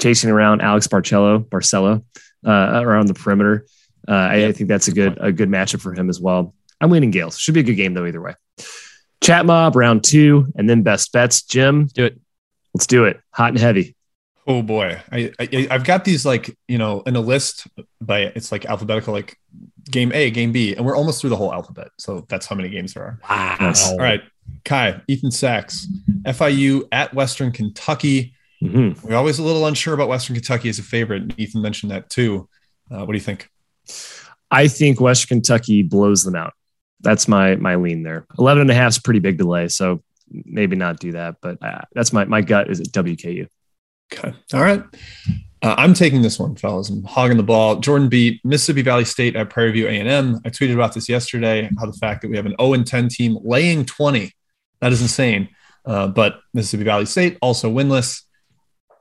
chasing around Alex Barcello, Barcelo uh, around the perimeter. Uh, I, I, think that's a good a good matchup for him as well. I'm leaning Gales. Should be a good game though either way. Chat mob round two, and then best bets. Jim, do it. Let's do it. Hot and heavy. Oh boy, I, I have got these like you know in a list by it's like alphabetical like game A, game B, and we're almost through the whole alphabet. So that's how many games there are. Wow. All right, Ky, Ethan Sachs, FIU at Western Kentucky. Mm-hmm. We're always a little unsure about Western Kentucky as a favorite. Ethan mentioned that too. Uh, what do you think? I think Western Kentucky blows them out. That's my my lean there. 11 and a half is pretty big delay, so maybe not do that. But uh, that's my my gut is at WKU. Okay, all right. Uh, I'm taking this one, fellas. I'm hogging the ball. Jordan beat Mississippi Valley State at Prairie View A&M. I tweeted about this yesterday. How the fact that we have an 0 and 10 team laying 20, that is insane. Uh, but Mississippi Valley State also winless.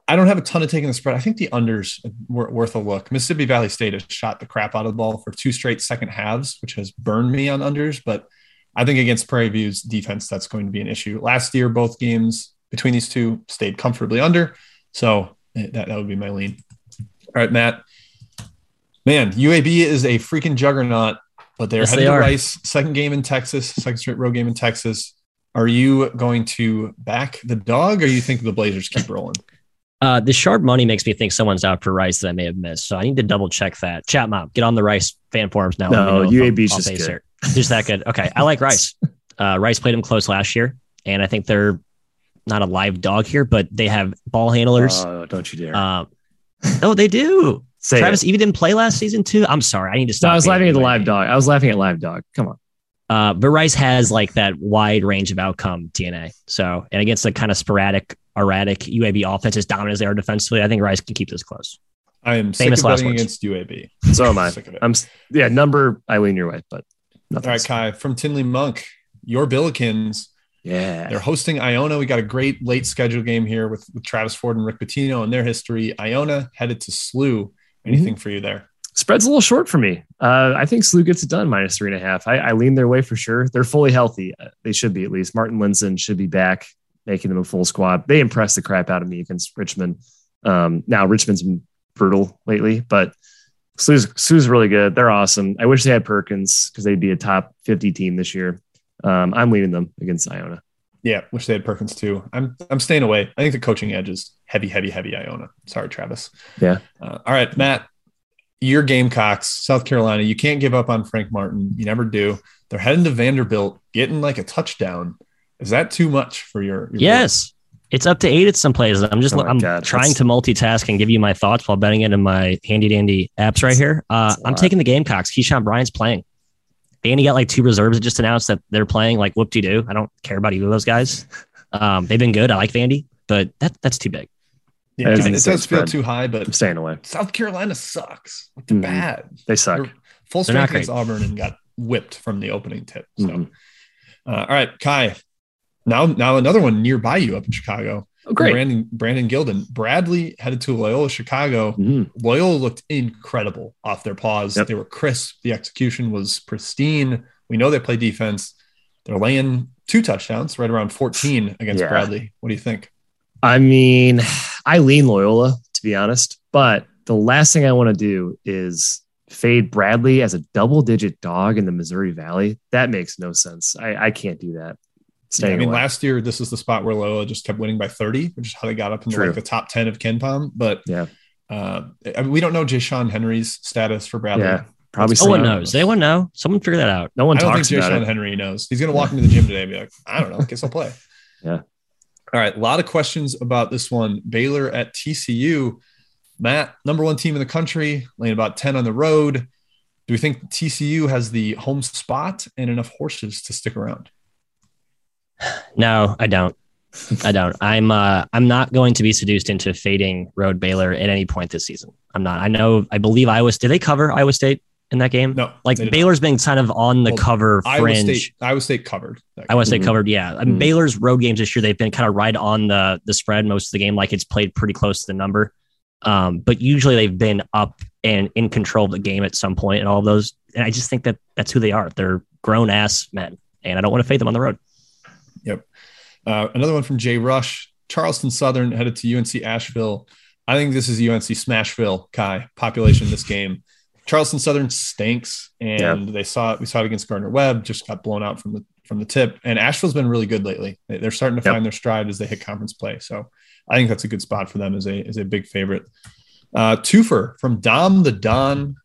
I don't have a ton of taking the spread. I think the unders were worth a look. Mississippi Valley State has shot the crap out of the ball for two straight second halves, which has burned me on unders. But I think against Prairie View's defense, that's going to be an issue. Last year, both games between these two stayed comfortably under. So eh, that, that would be my lean. All right, Matt. Man, UAB is a freaking juggernaut, but they're yes, headed they to Rice. Second game in Texas, second straight road game in Texas. Are you going to back the dog or you think the Blazers keep rolling? Uh, the sharp money makes me think someone's out for Rice that I may have missed. So I need to double check that. Chat mom, get on the Rice fan forums now. No, UAB's just good. Here. Just that good. Okay. I like Rice. Uh, Rice played them close last year, and I think they're not a live dog here, but they have ball handlers. Oh, don't you dare. Uh, oh, they do. Say Travis it. even didn't play last season too. I'm sorry. I need to stop. No, I was laughing at the live dog. I was laughing at live dog. Come on. Uh, but Rice has like that wide range of outcome DNA. So, and against the kind of sporadic, erratic UAB offense as dominant as they are defensively, I think Rice can keep this close. I am famous sick of betting against UAB. So am I. I'm yeah, number I lean your way, but all right, Ky, from Tinley Monk, your Billikens. Yeah, they're hosting Iona. We got a great late schedule game here with, with Travis Ford and Rick Pitino and their history. Iona headed to SLU. Anything mm-hmm. for you there? Spread's a little short for me. Uh, I think SLU gets it done minus three and a half. I, I lean their way for sure. They're fully healthy. Uh, they should be at least. Marten Linssen should be back, making them a full squad. They impressed the crap out of me against Richmond. Um, now Richmond's been brutal lately, but SLU's, SLU's really good. They're awesome. I wish they had Perkins because they'd be a top 50 team this year. Um, I'm leading them against Iona. Yeah, wish they had Perkins too. I'm I'm staying away. I think the coaching edge is heavy, heavy, heavy Iona. Sorry, Travis. Yeah. Uh, all right, Matt your Gamecocks, South Carolina, you can't give up on Frank Martin. You never do. They're heading to Vanderbilt, getting like a touchdown. Is that too much for your? your yes, it's up to eight at some places. I'm just oh I'm God, trying that's... to multitask and give you my thoughts while betting it in my handy dandy apps right here. Uh, I'm taking the Gamecocks. Keyshawn Bryant's playing. Vandy got like two reserves that just announced that they're playing. Like whoop de doo. I don't care about either of those guys. Um, they've been good. I like Vandy, but that that's too big. Yeah, it, it does feel too high, but I'm staying away. South Carolina sucks. They're mm-hmm. bad. They suck. They're full strength against Auburn and got whipped from the opening tip. So, mm-hmm. uh, all right, Ky. Now, now another one nearby you up in Chicago. Oh, great. Brandon, Brandon Gilden. Bradley headed to Loyola Chicago. Mm-hmm. Loyola looked incredible off their paws. Yep. They were crisp. The execution was pristine. We know they play defense. They're laying two touchdowns right around 14 against yeah. Bradley. What do you think? I mean, I lean Loyola to be honest, but the last thing I want to do is fade Bradley as a double digit dog in the Missouri Valley. That makes no sense. I, I can't do that. Yeah, I mean, away. last year this is the spot where Loyola just kept winning by 30, which is how they got up into like the top 10 of KenPom. But yeah, uh, I mean, we don't know Ja'Shon Henry's status for Bradley. Yeah, probably. No one knows. They won't know. Someone figure that out. No one I don't think Ja'Shon Henry knows. He's going to walk into the gym today and be like, I don't know. I guess I'll play. yeah. All right. A lot of questions about this one. Baylor at TCU. Matt, number one team in the country, laying about 10 on the road. Do we think TCU has the home spot and enough horses to stick around? No, I don't. I don't. I'm uh I'm not going to be seduced into fading Road Baylor at any point this season. I'm not. I know I believe Iowa did they cover Iowa State in that game? No. Like Baylor's been kind of on the well, cover fringe. Iowa State, Iowa State covered. Iowa State mm-hmm. covered, yeah. I mean, mm-hmm. Baylor's road games this year, they've been kind of right on the the spread most of the game, like it's played pretty close to the number. Um, but usually they've been up and in control of the game at some point and all of those. And I just think that that's who they are. They're grown ass men, and I don't want to fade them on the road. Uh, another one from Jay Rush. Charleston Southern headed to UNC Asheville. I think this is UNC Smashville, Ky, population this game. Charleston Southern stinks, and they saw it. We saw it against Gardner Webb, just got blown out from the from the tip. And Asheville's been really good lately. They're starting to yep. find their stride as they hit conference play. So I think that's a good spot for them as a as a big favorite. Uh, twofer from Dom the Don.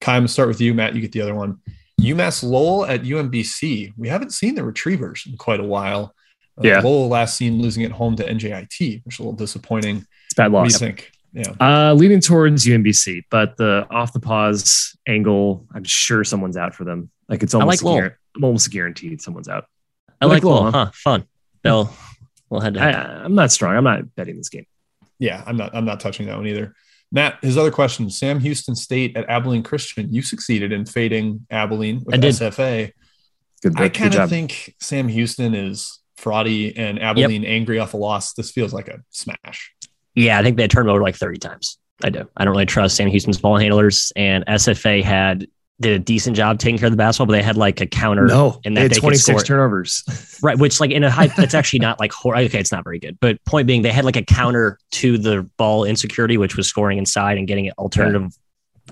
Ky, I'm start with you, Matt. You get the other one. UMass Lowell at UMBC. We haven't seen the Retrievers in quite a while. Uh, yeah. Lowell last seen losing at home to NJIT, which is a little disappointing. It's bad loss. What do you think? Yeah. Uh, leaning towards UMBC, but the off the pause angle, I'm sure someone's out for them. Like it's almost, like guar- I'm almost guaranteed someone's out. I, I like, like Lowell, huh? Fun. Bill, we'll head to. I, I'm not strong. I'm not betting this game. Yeah, I'm not. I'm not touching that one either. Matt, his other question: Sam Houston State at Abilene Christian. You succeeded in fading Abilene with SFA. Good, I kind of think Sam Houston is fraudy and Abilene yep. angry off a loss. This feels like a smash. Yeah, I think they turned over like 30 times. I do. I don't really trust Sam Houston's ball handlers, and SFA had did a decent job taking care of the basketball, but they had like a counter. No, in that they had 26 turnovers. right. Which like in a high, it's actually not like, okay, it's not very good. But point being, they had like a counter to the ball insecurity, which was scoring inside and getting alternative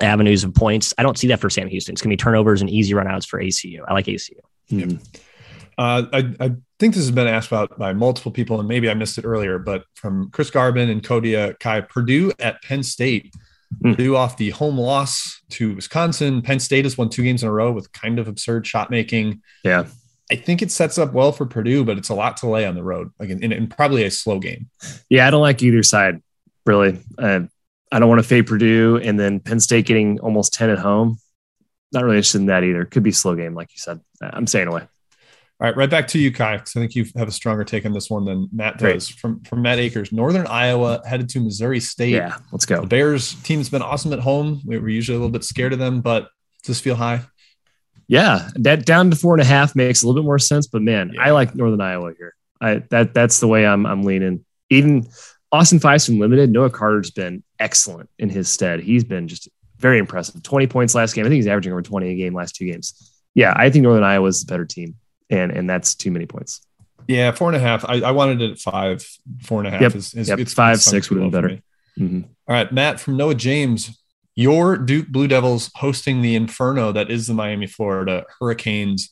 yeah. avenues of points. I don't see that for Sam Houston. It's going to be turnovers and easy runouts for ACU. I like ACU. Mm-hmm. Uh, I, I, think this has been asked about by multiple people, and maybe I missed it earlier, but from Chris Garbin and Cody Ky, Purdue at Penn State Mm. Purdue off the home loss to Wisconsin. Penn State has won two games in a row with kind of absurd shot making. Yeah. I think it sets up well for Purdue, but it's a lot to lay on the road, like in, in, in probably a slow game. Yeah, I don't like either side, really. Uh, I don't want to fade Purdue and then Penn State getting almost 10 at home. Not really interested in that either. Could be slow game, like you said. I'm staying away. All right, right back to you, Ky, because I think you have a stronger take on this one than Matt does. Great. From from Matt Akers, Northern Iowa headed to Missouri State. Yeah, let's go. The Bears team's been awesome at home. We were usually a little bit scared of them, but does this feel high? Yeah, that down to four and a half makes a little bit more sense. But man, yeah. I like Northern Iowa here. I that that's the way I'm I'm leaning. Even Austin Feisman limited. Noah Carter's been excellent in his stead. He's been just very impressive. 20 points last game. I think he's averaging over 20 a game last two games. Yeah, I think Northern Iowa is the better team and and that's too many points. Yeah, four and a half. I, I wanted it at five. Four and a half yep. is, is yep. it's five, six would have been better. Mm-hmm. All right, Matt from Noah James. Your Duke Blue Devils hosting the inferno that is the Miami, Florida Hurricanes.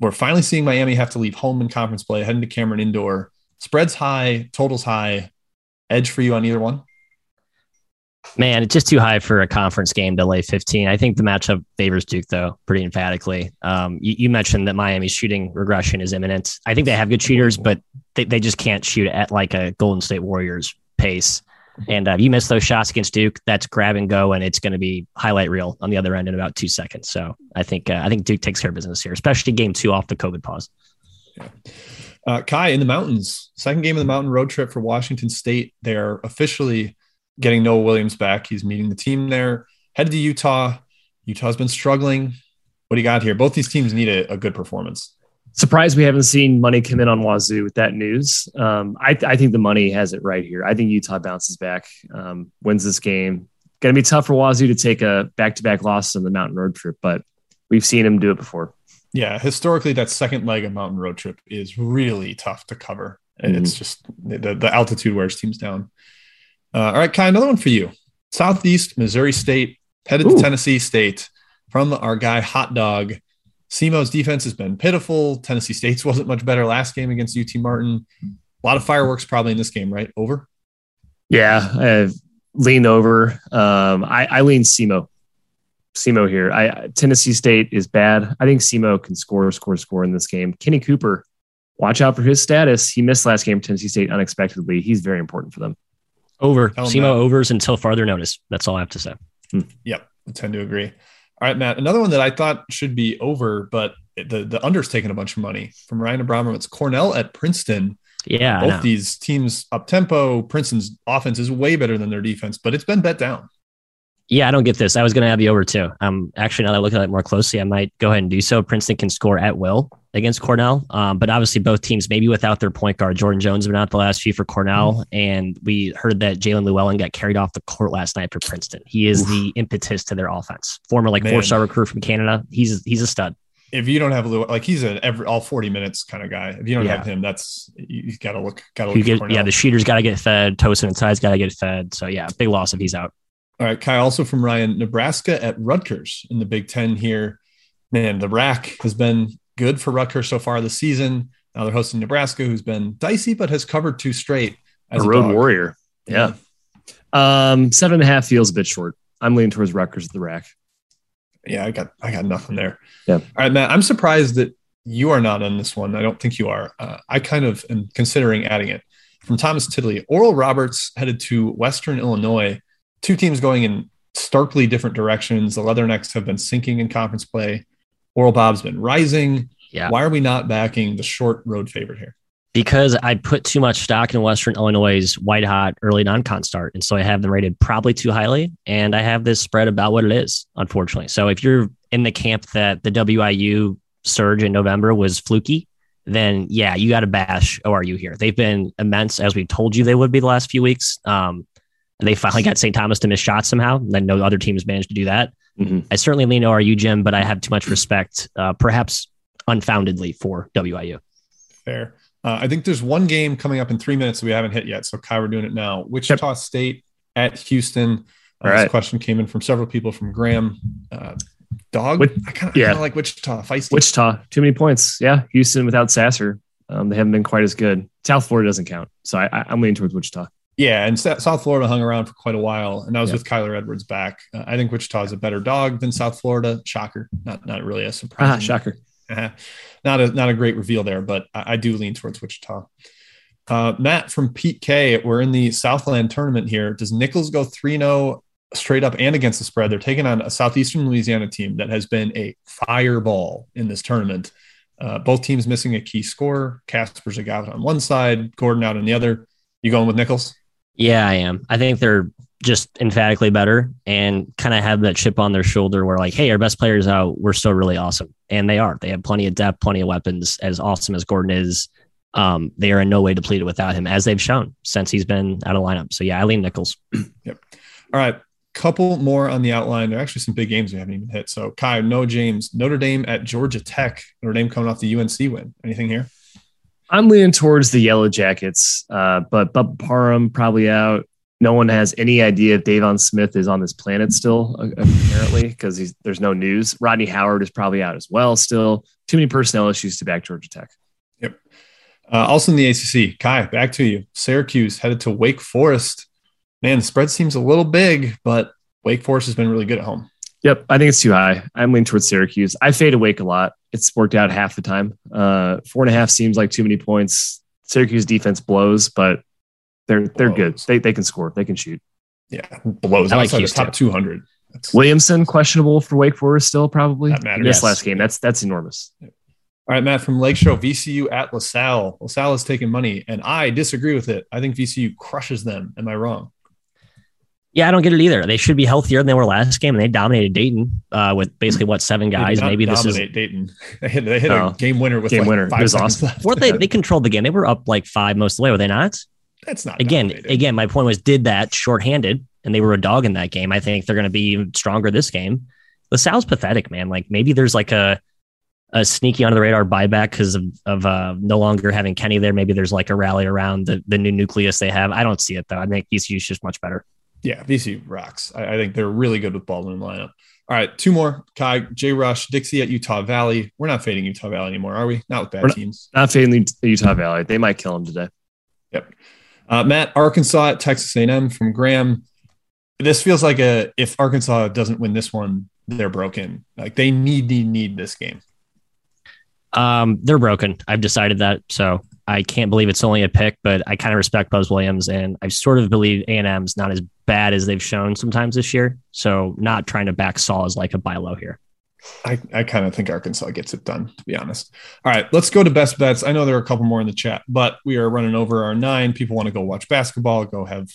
We're finally seeing Miami have to leave home in conference play, heading to Cameron Indoor. Spreads high, totals high. Edge for you on either one? Man, it's just too high for a conference game to lay 15. I think the matchup favors Duke, though, pretty emphatically. Um, you, you, mentioned that Miami's shooting regression is imminent. I think they have good shooters, but they, they just can't shoot at like a Golden State Warriors pace. And uh, you miss those shots against Duke, that's grab and go, and it's going to be highlight reel on the other end in about two seconds. So I think uh, I think Duke takes care of business here, especially game two off the COVID pause. Yeah. Uh, Ky in the mountains, second game of the mountain road trip for Washington State. They're officially getting Noah Williams back. He's meeting the team there. Headed to Utah. Utah's been struggling. What do you got here? Both these teams need a, a good performance. Surprised we haven't seen money come in on Wazoo with that news. Um, I, I, think the money has it right here. I think Utah bounces back, um, wins this game. Going to be tough for Wazoo to take a back-to-back loss on the Mountain Road trip, but we've seen him do it before. Yeah, historically, that second leg of Mountain Road trip is really tough to cover. Mm-hmm. It's just the, the altitude wears teams down. Uh, all right, Ky, another one for you. Southeast Missouri State headed Ooh. to Tennessee State from our guy Hot Dog. SEMO's defense has been pitiful. Tennessee State's wasn't much better last game against UT Martin. A lot of fireworks probably in this game, right? Over. Yeah, I've leaned over. Um, I, I lean SEMO. SEMO here. I Tennessee State is bad. I think SEMO can score, score, score in this game. Kenny Cooper, watch out for his status. He missed last game Tennessee State unexpectedly. He's very important for them. Over. SEMO overs until farther notice. That's all I have to say. Hmm. Yep. I tend to agree. All right, Matt. Another one that I thought should be over, but the the under's taken a bunch of money from Ryan Abramowitz. Cornell at Princeton. Yeah, both these teams up tempo. Princeton's offense is way better than their defense, but it's been bet down. Yeah, I don't get this. I was going to have you over too. Um, actually, now that I look at it more closely, I might go ahead and do so. Princeton can score at will against Cornell, um, but obviously both teams maybe without their point guard. Jordan Jones been out the last few for Cornell, mm-hmm. and we heard that Jaelin Llewellyn got carried off the court last night for Princeton. He is Oof. the impetus to their offense. Former like four star recruit from Canada. He's he's a stud. If you don't have Llewellyn, like he's an every all forty minutes kind of guy. If you don't yeah. have him, that's you got to look. Got to look. Get, yeah, the shooter's got to get fed. Tosin Inside's got to get fed. So yeah, big loss if he's out. All right, Ky, also from Ryan, Nebraska at Rutgers in the Big Ten here. Man, the rack has been good for Rutgers so far this season. Now they're hosting Nebraska, who's been dicey but has covered two straight. As a, a road dog. warrior. Yeah. yeah. Um, seven and a half feels a bit short. I'm leaning towards Rutgers at the rack. Yeah, I got I got nothing there. Yeah. All right, Matt. I'm surprised that you are not on this one. I don't think you are. Uh, I kind of am considering adding it. From Thomas Tiddley, Oral Roberts headed to Western Illinois two teams going in starkly different directions. The Leathernecks have been sinking in conference play. Oral Bob's been rising. Yeah. Why are we not backing the short road favorite here? Because I put too much stock in Western Illinois' white hot early non con start. And so I have them rated probably too highly. And I have this spread about what it is, unfortunately. So if you're in the camp that the WIU surge in November was fluky, then yeah, you got to bash ORU here. They've been immense, as we told you they would be the last few weeks. Um, and they finally got St. Thomas to miss shots somehow. Then no other teams managed to do that. Mm-hmm. I certainly lean ORU, Jim, but I have too much respect, uh, perhaps unfoundedly, for WIU. Fair. Uh, I think there's one game coming up in three minutes that we haven't hit yet. So, Ky, we're doing it now. Wichita yep. State at Houston. Uh, right. This question came in from several people from Graham. Uh, dog? I kind of yeah. like Wichita. Feisty. Wichita. Too many points. Yeah. Houston without Sasser. Um, they haven't been quite as good. South Florida doesn't count. So I, I'm leaning towards Wichita. Yeah, and South Florida hung around for quite a while, and that was with Kyler Edwards back. Uh, I think Wichita is a better dog than South Florida. Shocker, not not really a surprise. Ah, shocker. Uh-huh. Not a not a great reveal there, but I, I do lean towards Wichita. Uh, Matt from Pete K, we're in the Southland tournament here. Does Nicholls go 3 0 straight up and against the spread? They're taking on a Southeastern Louisiana team that has been a fireball in this tournament. Uh, both teams missing a key scorer. Casper Zagat on one side, Gordon out on the other. You going with Nicholls? Yeah, I am. I think they're just emphatically better and kind of have that chip on their shoulder where like, hey, our best players out, we're still really awesome. And they are. They have plenty of depth, plenty of weapons. As awesome as Gordon is, um, they are in no way depleted without him, as they've shown since he's been out of lineup. So yeah, Eileen Nichols. Yep. All right. Couple more on the outline. There are actually some big games we haven't even hit. So Ky, Noah James, Notre Dame at Georgia Tech. Notre Dame coming off the UNC win. Anything here? I'm leaning towards the Yellow Jackets, uh, but Bub Parham probably out. No one has any idea if Deivon Smith is on this planet still, apparently, because there's no news. Rodney Howard is probably out as well. Still, too many personnel issues to back Georgia Tech. Yep. Uh, also in the ACC, Ky, back to you. Syracuse headed to Wake Forest. Man, the spread seems a little big, but Wake Forest has been really good at home. Yep, I think it's too high. I'm leaning towards Syracuse. I fade awake a lot. It's worked out half the time. Uh, four and a half seems like too many points. Syracuse defense blows, but they're they're blows. good. They they can score. They can shoot. Yeah, blows. I like the top 200. Williamson questionable for Wake Forest still probably. That matters. This yes. last game, that's that's enormous. All right, Matt from Lakeshore, VCU at LaSalle. LaSalle is taking money, and I disagree with it. I think VCU crushes them. Am I wrong? Yeah, I don't get it either. They should be healthier than they were last game, and they dominated Dayton uh, with basically what seven guys. Maybe this is Dayton. They hit, they hit oh, a game winner with game like winner. Five it was awesome. Left. they they controlled the game. They were up like five most of the way. Were they not? That's not again. Dominated. Again, my point was, did that shorthanded, and they were a dog in that game. I think they're going to be even stronger this game. LaSalle's pathetic, man. Like maybe there's like a a sneaky under the radar buyback because of, of uh, no longer having Kenny there. Maybe there's like a rally around the, the new nucleus they have. I don't see it though. I think VCU is just much better. Yeah, VCU rocks. I, I, think they're really good with Baldwin lineup. All right, two more. Ky, Jay Rush, Dixie at Utah Valley. We're not fading Utah Valley anymore, are we? Not with bad not, teams. Not fading Utah Valley. They might kill them today. Yep. Uh, Matt, Arkansas at Texas A&M from Graham. This feels like a if Arkansas doesn't win this one, they're broken. Like they need need need this game. Um, they're broken. I've decided that. So I can't believe it's only a pick, but I kind of respect Buzz Williams, and I sort of believe A and M's not as bad as they've shown sometimes this year. So not trying to back Saul as like a buy low here. I, I kind of think Arkansas gets it done, to be honest. All right, let's go to best bets. I know there are a couple more in the chat, but we are running over our nine. People want to go watch basketball, go have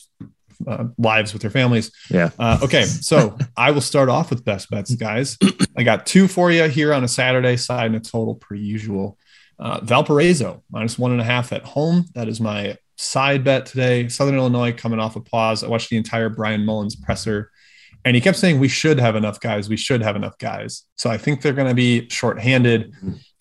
uh, lives with their families. Yeah. Uh, okay. So I will start off with best bets, guys. I got two for you here on a Saturday side and a total per usual. Uh, Valparaiso minus one and a half at home. That is my side bet today. Southern Illinois coming off a pause. I watched the entire Bryan Mullins presser, and he kept saying we should have enough guys. We should have enough guys. So I think they're going to be shorthanded,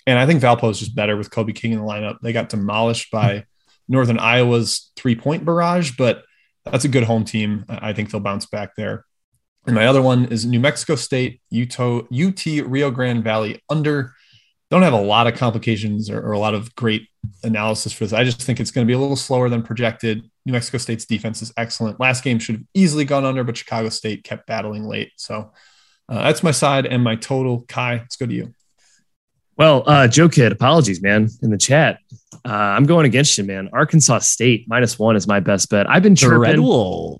and I think Valpo is just better with Kobe King in the lineup. They got demolished by Northern Iowa's three point barrage, but that's a good home team. I think they'll bounce back there. And my other one is New Mexico State, Utah, UT Rio Grande Valley under. Don't have a lot of complications or, or a lot of great analysis for this. I just think it's going to be a little slower than projected. New Mexico State's defense is excellent. Last game should have easily gone under, but Chicago State kept battling late. So uh, that's my side and my total. Ky, let's go to you. Well, uh, Joe Kid, apologies, man, in the chat. Uh, I'm going against you, man. Arkansas State minus one is my best bet. I've been chirping.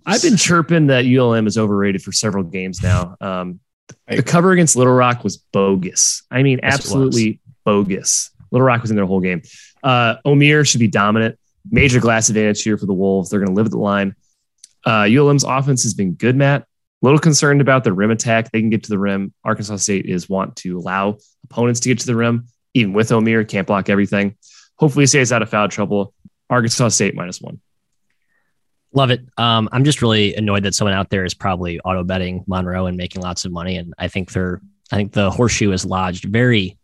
I've been chirping that ULM is overrated for several games now. Um, the cover against Little Rock was bogus. I mean, yes, absolutely bogus. Little Rock was in their whole game. Uh, Omier should be dominant. Major glass advantage here for the Wolves. They're going to live at the line. Uh, ULM's offense has been good, Matt. A little concerned about the rim attack. They can get to the rim. Arkansas State is want to allow opponents to get to the rim, even with Omier. can't block everything. Hopefully, he stays out of foul trouble. Arkansas State minus one. Love it. Um, I'm just really annoyed that someone out there is probably auto betting Monroe and making lots of money. And I think they're, I think the horseshoe is lodged very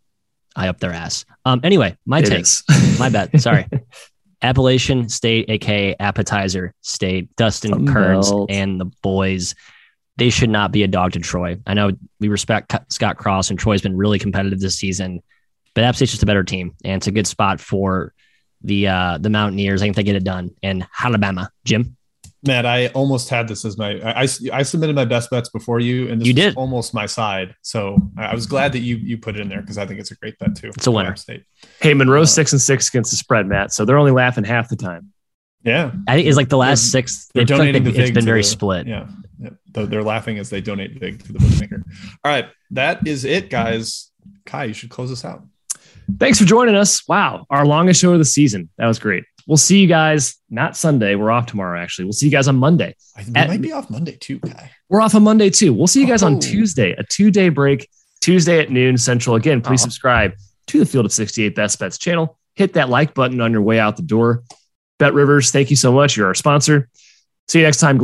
high up their ass. Um, anyway, my it take, my bet. Sorry. Appalachian State, aka Appetizer State, Dustin Kerns and the boys they should not be a dog to Troy. I know we respect Scott Cross and Troy's been really competitive this season, but App State's just a better team, and it's a good spot for the uh, the Mountaineers. I think they get it done in Alabama. Jim, Matt, I almost had this as my I, I submitted my best bets before you, and this you did almost my side. So I was glad that you you put it in there because I think it's a great bet too. It's a winner. State. Hey, Monroe's uh, six and six against the spread, Matt. So they're only laughing half the time. Yeah, I think it's like the last they're, six. They're donating like it's been very the, split. Yeah, they're laughing as they donate big to the bookmaker. All right, that is it, guys. Ky, you should close us out. Thanks for joining us. Wow, our longest show of the season. That was great. We'll see you guys not Sunday. We're off tomorrow, actually. We'll see you guys on Monday. We At, might be off Monday too. We're off on Monday too. We'll see you guys oh. on Tuesday, a two day break, Tuesday at noon Central. Again, please oh. subscribe to the Field of 68 Best Bets channel. Hit that like button on your way out the door. BetRivers, thank you so much. You're our sponsor. See you next time.